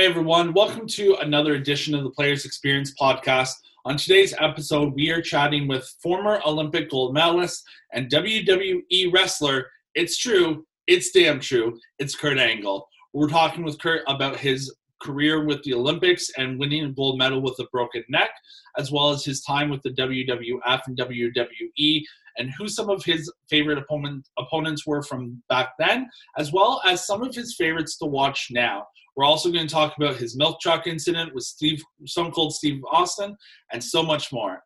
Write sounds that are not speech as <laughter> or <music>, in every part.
Hey everyone, welcome to another edition of the Players Experience podcast. On today's episode, we are chatting with former Olympic gold medalist and WWE wrestler. It's true, it's damn true. It's Kurt Angle. We're talking with Kurt about his career with the Olympics and winning a gold medal with a broken neck, as well as his time with the WWF and WWE, and who some of his favorite opponent, opponents were from back then, as well as some of his favorites to watch now. We're also going to talk about his milk truck incident with Steve, Stone Cold Steve Austin, and so much more.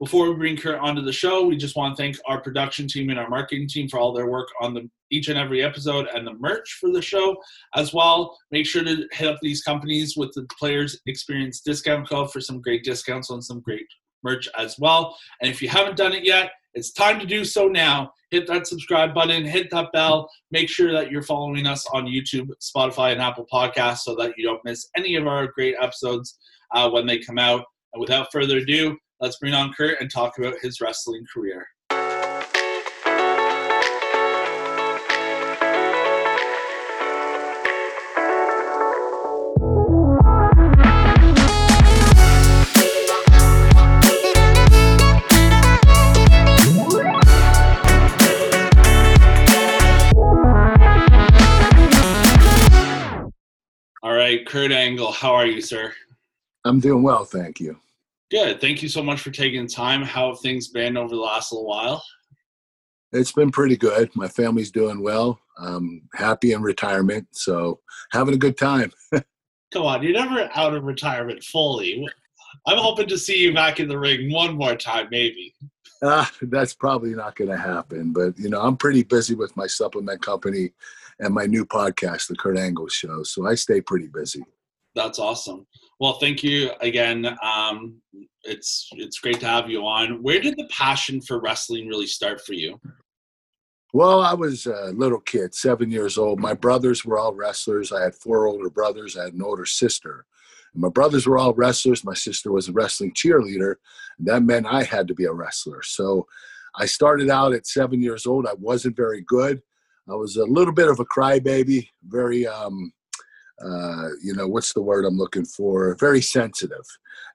Before we bring Kurt onto the show, we just want to thank our production team and our marketing team for all their work on the each and every episode and the merch for the show as well. Make sure to hit up these companies with the Players Experience discount code for some great discounts on some great merch as well. And if you haven't done it yet, it's time to do so now. Hit that subscribe button, hit that bell. Make sure that you're following us on YouTube, Spotify, and Apple Podcasts so that you don't miss any of our great episodes uh, when they come out. And without further ado, let's bring on Kurt and talk about his wrestling career. All right, Kurt Angle, how are you, sir? I'm doing well, thank you. Good. Thank you so much for taking the time. How have things been over the last little while? It's been pretty good. My family's doing well. I'm happy in retirement, so having a good time. <laughs> Come on, you're never out of retirement fully. I'm hoping to see you back in the ring one more time, maybe. Uh, that's probably not going to happen, but you know, I'm pretty busy with my supplement company and my new podcast, The Kurt Angle Show. So I stay pretty busy. That's awesome. Well, thank you again. Um, it's it's great to have you on. Where did the passion for wrestling really start for you? Well, I was a little kid, seven years old. My brothers were all wrestlers. I had four older brothers. I had an older sister. And my brothers were all wrestlers. My sister was a wrestling cheerleader. that meant I had to be a wrestler. So I started out at seven years old. I wasn't very good. I was a little bit of a crybaby, very, um, uh, you know, what's the word I'm looking for? Very sensitive.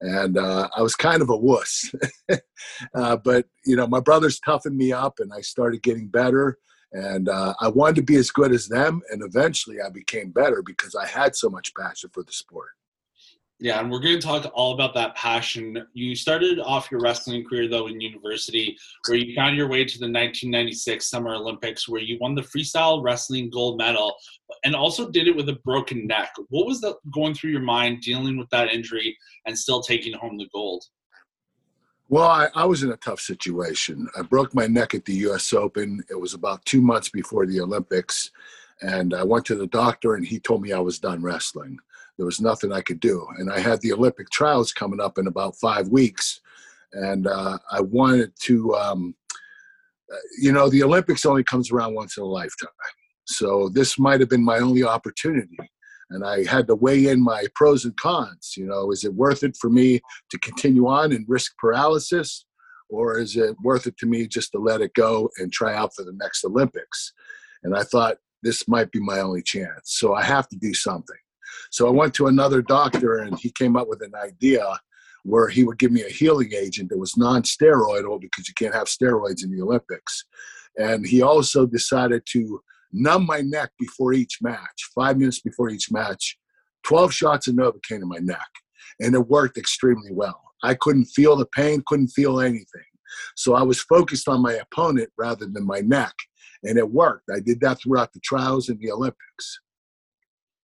And uh, I was kind of a wuss. <laughs> uh, but, you know, my brothers toughened me up and I started getting better. And uh, I wanted to be as good as them. And eventually I became better because I had so much passion for the sport. Yeah, and we're going to talk all about that passion. You started off your wrestling career, though, in university, where you found your way to the 1996 Summer Olympics, where you won the freestyle wrestling gold medal and also did it with a broken neck. What was that going through your mind dealing with that injury and still taking home the gold? Well, I, I was in a tough situation. I broke my neck at the US Open. It was about two months before the Olympics. And I went to the doctor, and he told me I was done wrestling there was nothing I could do. And I had the Olympic trials coming up in about five weeks, and uh, I wanted to, um, uh, you know, the Olympics only comes around once in a lifetime. So this might have been my only opportunity. And I had to weigh in my pros and cons. You know, is it worth it for me to continue on and risk paralysis? Or is it worth it to me just to let it go and try out for the next Olympics? And I thought this might be my only chance. So I have to do something. So I went to another doctor and he came up with an idea where he would give me a healing agent that was non-steroidal because you can't have steroids in the Olympics. And he also decided to numb my neck before each match, five minutes before each match. 12 shots of Novocaine in my neck. And it worked extremely well. I couldn't feel the pain, couldn't feel anything. So I was focused on my opponent rather than my neck. And it worked. I did that throughout the trials and the Olympics.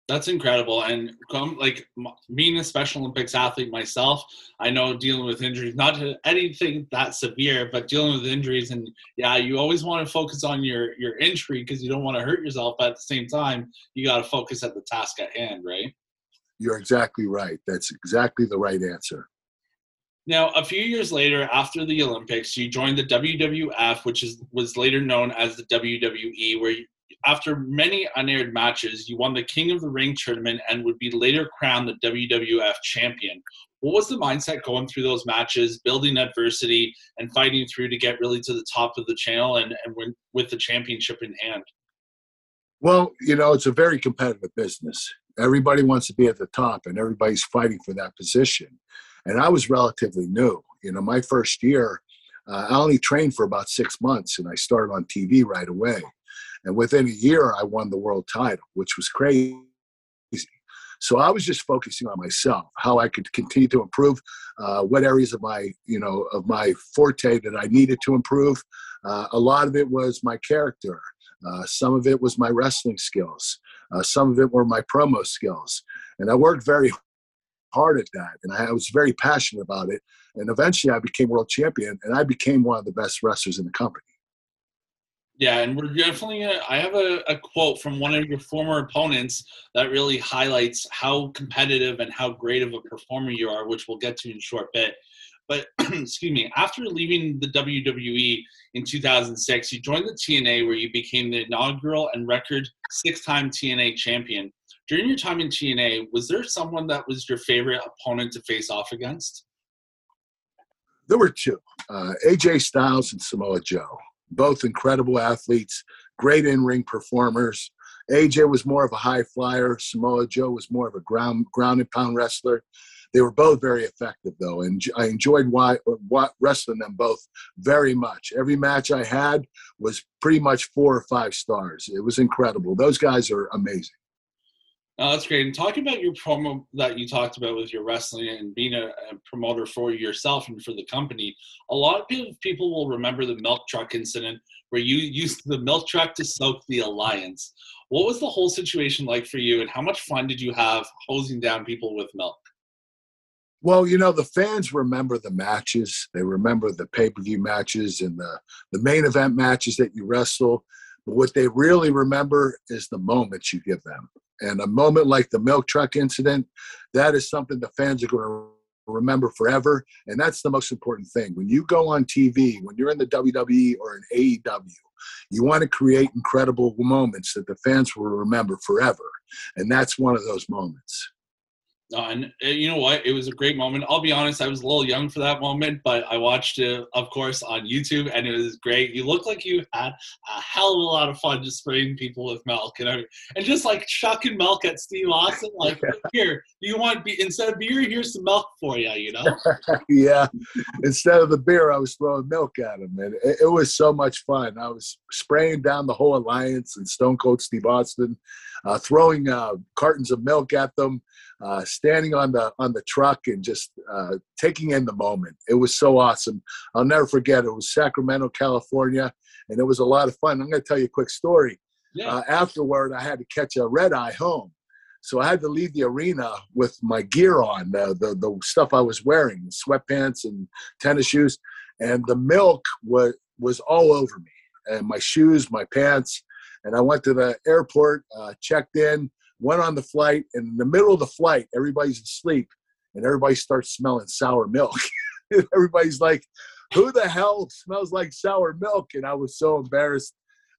That's incredible. And come like being a Special Olympics athlete myself, I know dealing with injuries, not anything that severe, but dealing with injuries. And yeah, you always want to focus on your your injury because you don't want to hurt yourself. But at the same time, you got to focus at the task at hand, right? You're exactly right. That's exactly the right answer. Now, a few years later, after the Olympics, you joined the WWF, which is was later known as the WWE, where after many unaired matches, you won the King of the Ring tournament and would be later crowned the WWF champion. What was the mindset going through those matches, building adversity, and fighting through to get really to the top of the channel and, and with the championship in hand? Well, you know, it's a very competitive business. Everybody wants to be at the top, and everybody's fighting for that position. And I was relatively new. You know, my first year, uh, I only trained for about six months, and I started on TV right away. And within a year, I won the world title, which was crazy. So I was just focusing on myself, how I could continue to improve, uh, what areas of my, you know, of my forte that I needed to improve. Uh, a lot of it was my character. Uh, some of it was my wrestling skills. Uh, some of it were my promo skills. And I worked very hard at that. And I was very passionate about it. And eventually I became world champion and I became one of the best wrestlers in the company. Yeah, and we're definitely. Gonna, I have a, a, quote from one of your former opponents that really highlights how competitive and how great of a performer you are, which we'll get to in a short bit. But <clears throat> excuse me, after leaving the WWE in 2006, you joined the TNA, where you became the inaugural and record six-time TNA champion. During your time in TNA, was there someone that was your favorite opponent to face off against? There were two: uh, AJ Styles and Samoa Joe both incredible athletes, great in ring performers. AJ was more of a high flyer. Samoa Joe was more of a ground ground and pound wrestler. They were both very effective, though, and I enjoyed why, why, wrestling them both very much. Every match I had was pretty much four or five stars. It was incredible. Those guys are amazing. That's great. And talking about your promo that you talked about with your wrestling and being a, a, promoter for yourself and for the company, a lot of people will remember the milk truck incident where you <laughs> used the milk truck to soak the alliance. What was the whole situation like for you, and how much fun did you have hosing down people with milk? Well, you know, the fans remember the matches. They remember the pay per view matches and the, the main event matches that you wrestle. But what they really remember is the moments you give them and a moment like the milk truck incident, that is something the fans are going to remember forever. And that's the most important thing. When you go on TV, when you're in the WWE or in AEW, you want to create incredible moments that the fans will remember forever. And that's one of those moments. Uh, and uh, you know what? It was a great moment. I'll be honest, I was a little young for that moment, but I watched it, of course, on YouTube, and it was great. You look like you had a hell of a lot of fun just spraying people with milk, and I, and just like chucking milk at Steve Austin, like <laughs> here, you want be instead of beer, here's some milk for you, you know? <laughs> yeah. Instead of the beer, I was throwing milk at him, and it, it was so much fun. I was spraying down the whole alliance and Stone Cold Steve Austin, uh, throwing uh, cartons of milk at them uh, standing on the on the truck and just uh, taking in the moment. It was so awesome. I'll never forget. It was Sacramento, California, and it was a lot of fun. I'm going to tell you a quick story. Yeah. Uh, afterward, I had to catch a red eye home, so I had to leave the arena with my gear on, the the, the stuff I was wearing, sweatpants and tennis shoes, and the milk was was all over me, and my shoes, my pants. And I went to the airport, uh, checked in, went on the flight, and in the middle of the flight, everybody's asleep, and everybody starts smelling sour milk. <laughs> everybody's like, "Who the hell smells like sour milk?" And I was so embarrassed.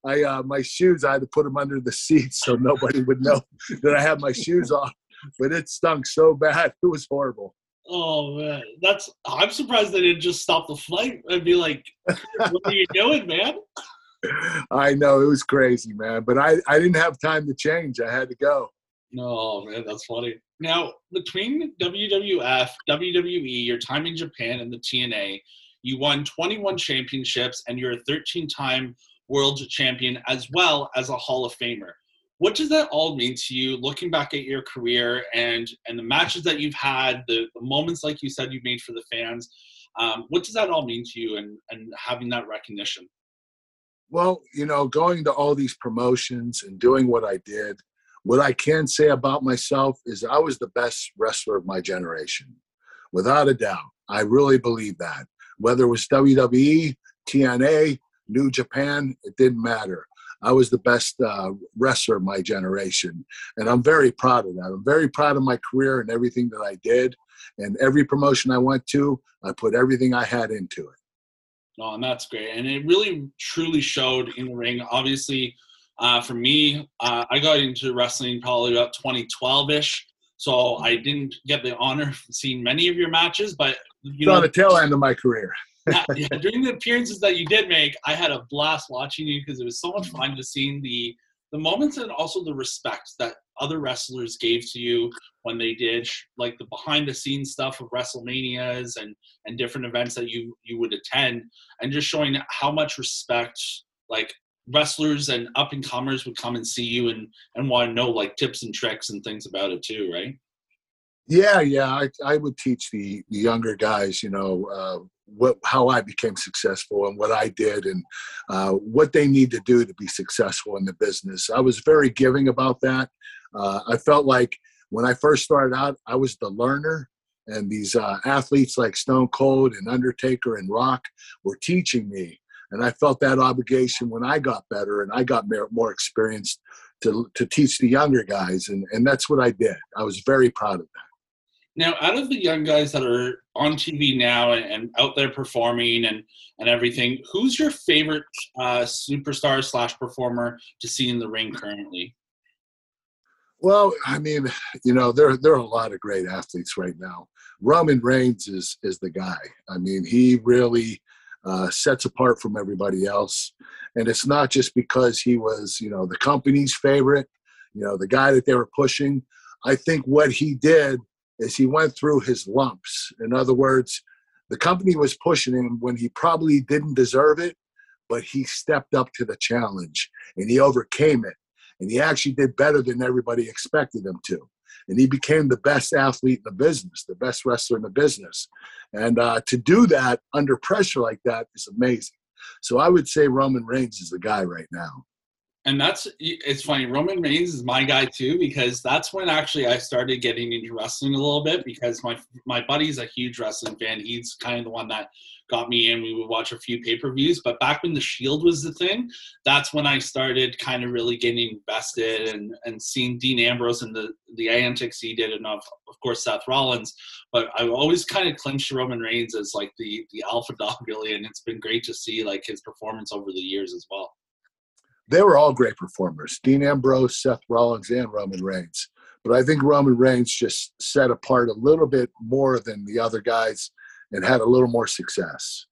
I uh, my shoes, I had to put them under the seat so nobody would know <laughs> that I had my shoes off. But it stunk so bad; it was horrible. Oh man, that's I'm surprised they didn't just stop the flight and be like, "What are you doing, man?" <laughs> I know it was crazy, man, but I, I didn't have time to change. I had to go. No, man, that's funny. Now, between WWF, WWE, your time in Japan, and the TNA, you won 21 championships and you're a 13 time world champion as well as a Hall of Famer. What does that all mean to you looking back at your career and, and the matches that you've had, the, the moments, like you said, you made for the fans? Um, what does that all mean to you and, and having that recognition? Well, you know, going to all these promotions and doing what I did, what I can say about myself is I was the best wrestler of my generation, without a doubt. I really believe that. Whether it was WWE, TNA, New Japan, it didn't matter. I was the best uh, wrestler of my generation. And I'm very proud of that. I'm very proud of my career and everything that I did. And every promotion I went to, I put everything I had into it. No, and that's great. And it really truly showed in the ring. Obviously, uh, for me, uh, I got into wrestling probably about 2012 ish. So I didn't get the honor of seeing many of your matches, but you it's know, on the tail end of my career. <laughs> yeah, yeah, during the appearances that you did make, I had a blast watching you because it was so much fun just seeing the the moments and also the respect that other wrestlers gave to you when they did like the behind the scenes stuff of WrestleManias and and different events that you you would attend, and just showing how much respect like wrestlers and up and comers would come and see you and and want to know like tips and tricks and things about it too, right? Yeah, yeah. I, I would teach the, the younger guys, you know, uh, what how I became successful and what I did and uh, what they need to do to be successful in the business. I was very giving about that. Uh, I felt like when I first started out, I was the learner, and these uh, athletes like Stone Cold and Undertaker and Rock were teaching me. And I felt that obligation when I got better and I got more experienced to, to teach the younger guys. And, and that's what I did. I was very proud of that. Now, out of the young guys that are on TV now and, and out there performing and, and everything, who's your favorite uh, superstar slash performer to see in the ring currently? Well, I mean, you know, there there are a lot of great athletes right now. Roman Reigns is is the guy. I mean, he really uh, sets apart from everybody else, and it's not just because he was, you know, the company's favorite, you know, the guy that they were pushing. I think what he did is he went through his lumps. In other words, the company was pushing him when he probably didn't deserve it, but he stepped up to the challenge and he overcame it. And he actually did better than everybody expected him to. And he became the best athlete in the business, the best wrestler in the business. And uh, to do that under pressure like that is amazing. So I would say Roman Reigns is the guy right now and that's it's funny. Roman Reigns is my guy too because that's when actually I started getting into wrestling a little bit because my my buddy's a huge wrestling fan. He's kind of the one that got me in. We would watch a few pay per views, but back when the Shield was the thing, that's when I started kind of really getting invested and and seeing Dean Ambrose and the the antics he did, and of of course Seth Rollins. But I always kind of clinched Roman Reigns as like the the alpha dog really, and it's been great to see like his performance over the years as well they were all great performers Dean Ambrose, Seth Rollins, and Roman Reigns. But I think Roman Reigns just set apart a little bit more than the other guys and had a little more success.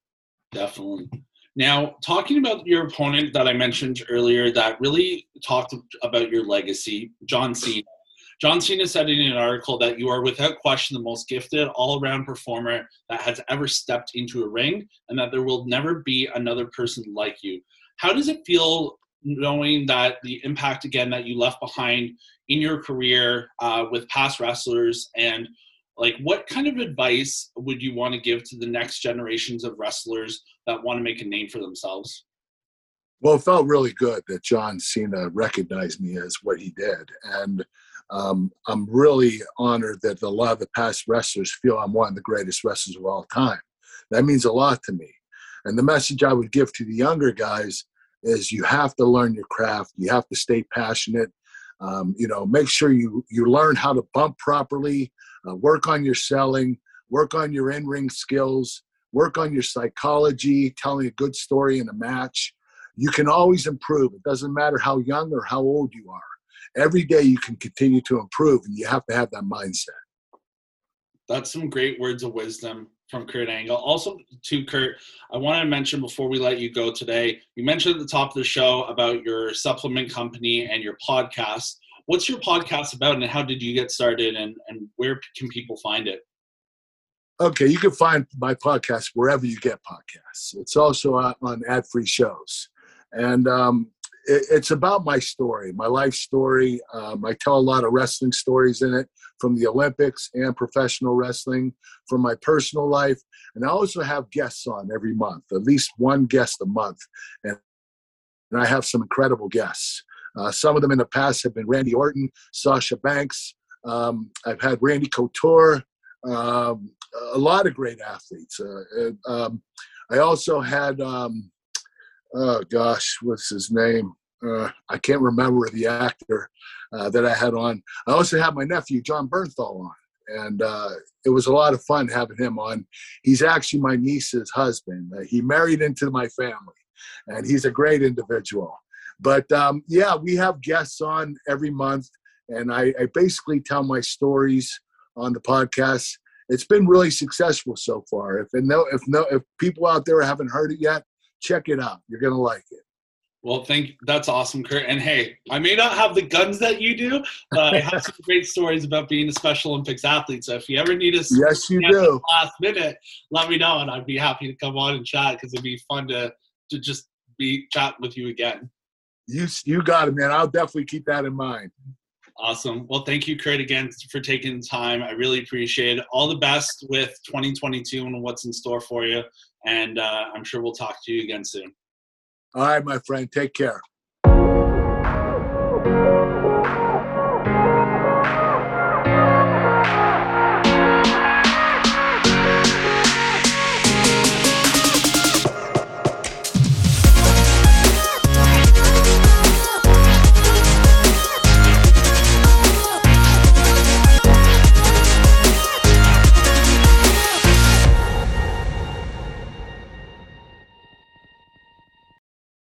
Definitely. Now, talking about your opponent that I mentioned earlier that really talked about your legacy, John Cena. John Cena said in an article that you are without question the most gifted all around performer that has ever stepped into a ring and that there will never be another person like you. How does it feel knowing that the impact again that you left behind in your career uh, with past wrestlers and like what kind of advice would you want to give to the next generations of wrestlers that want to make a name for themselves? Well it felt really good that john cena recognized me as what he did and um, i'm really honored that a lot of the past wrestlers feel i'm one of the greatest wrestlers of all time. That means a lot to me. And the message i would give to the younger guys is you have to learn your craft. You have to stay passionate. Um, you know, make sure you you learn how to bump properly. Uh, work on your selling. Work on your in-ring skills. Work on your psychology. Telling a good story in a match. You can always improve. It doesn't matter how young or how old you are. Every day you can continue to improve, and you have to have that mindset. That's some great words of wisdom from Kurt Angle. Also, to Kurt, I want to mention before we let you go today, you mentioned at the top of the show about your supplement company and your podcast. What's your podcast about and how did you get started and, and where can people find it? Okay, you can find my podcast wherever you get podcasts. It's also on ad free shows. And um, it's about my story, my life story. Um, I tell a lot of wrestling stories in it from the Olympics and professional wrestling, from my personal life. And I also have guests on every month, at least one guest a month. And, and I have some incredible guests. Uh, some of them in the past have been Randy Orton, Sasha Banks. Um, I've had Randy Couture, um, a lot of great athletes. Uh, um, I also had um, oh gosh, what's his name? Uh, I can't remember the actor uh, that I had on. I also had my nephew Jon Bernthal on, and uh, it was a lot of fun having him on. He's actually my niece's husband. Uh, he married into my family, and he's a great individual. But um, yeah, we have guests on every month, and I, I basically tell my stories on the podcast. It's been really successful so far. If no, if no, if people out there haven't heard it yet, check it out. You're gonna like it. Well, thank you. that's awesome, Kurt. And hey, I may not have the guns that you do, but I have some great stories about being a Special Olympics athlete. So if you ever need us, yes, you do. Last minute, let me know, and I'd be happy to come on and chat because it'd be fun to to just be chat with you again. You you got it, man. I'll definitely keep that in mind. Awesome. Well, thank you, Kurt, again for taking the time. I really appreciate it. All the best with 2022 and what's in store for you. And uh, I'm sure we'll talk to you again soon. All right, my friend. Take care.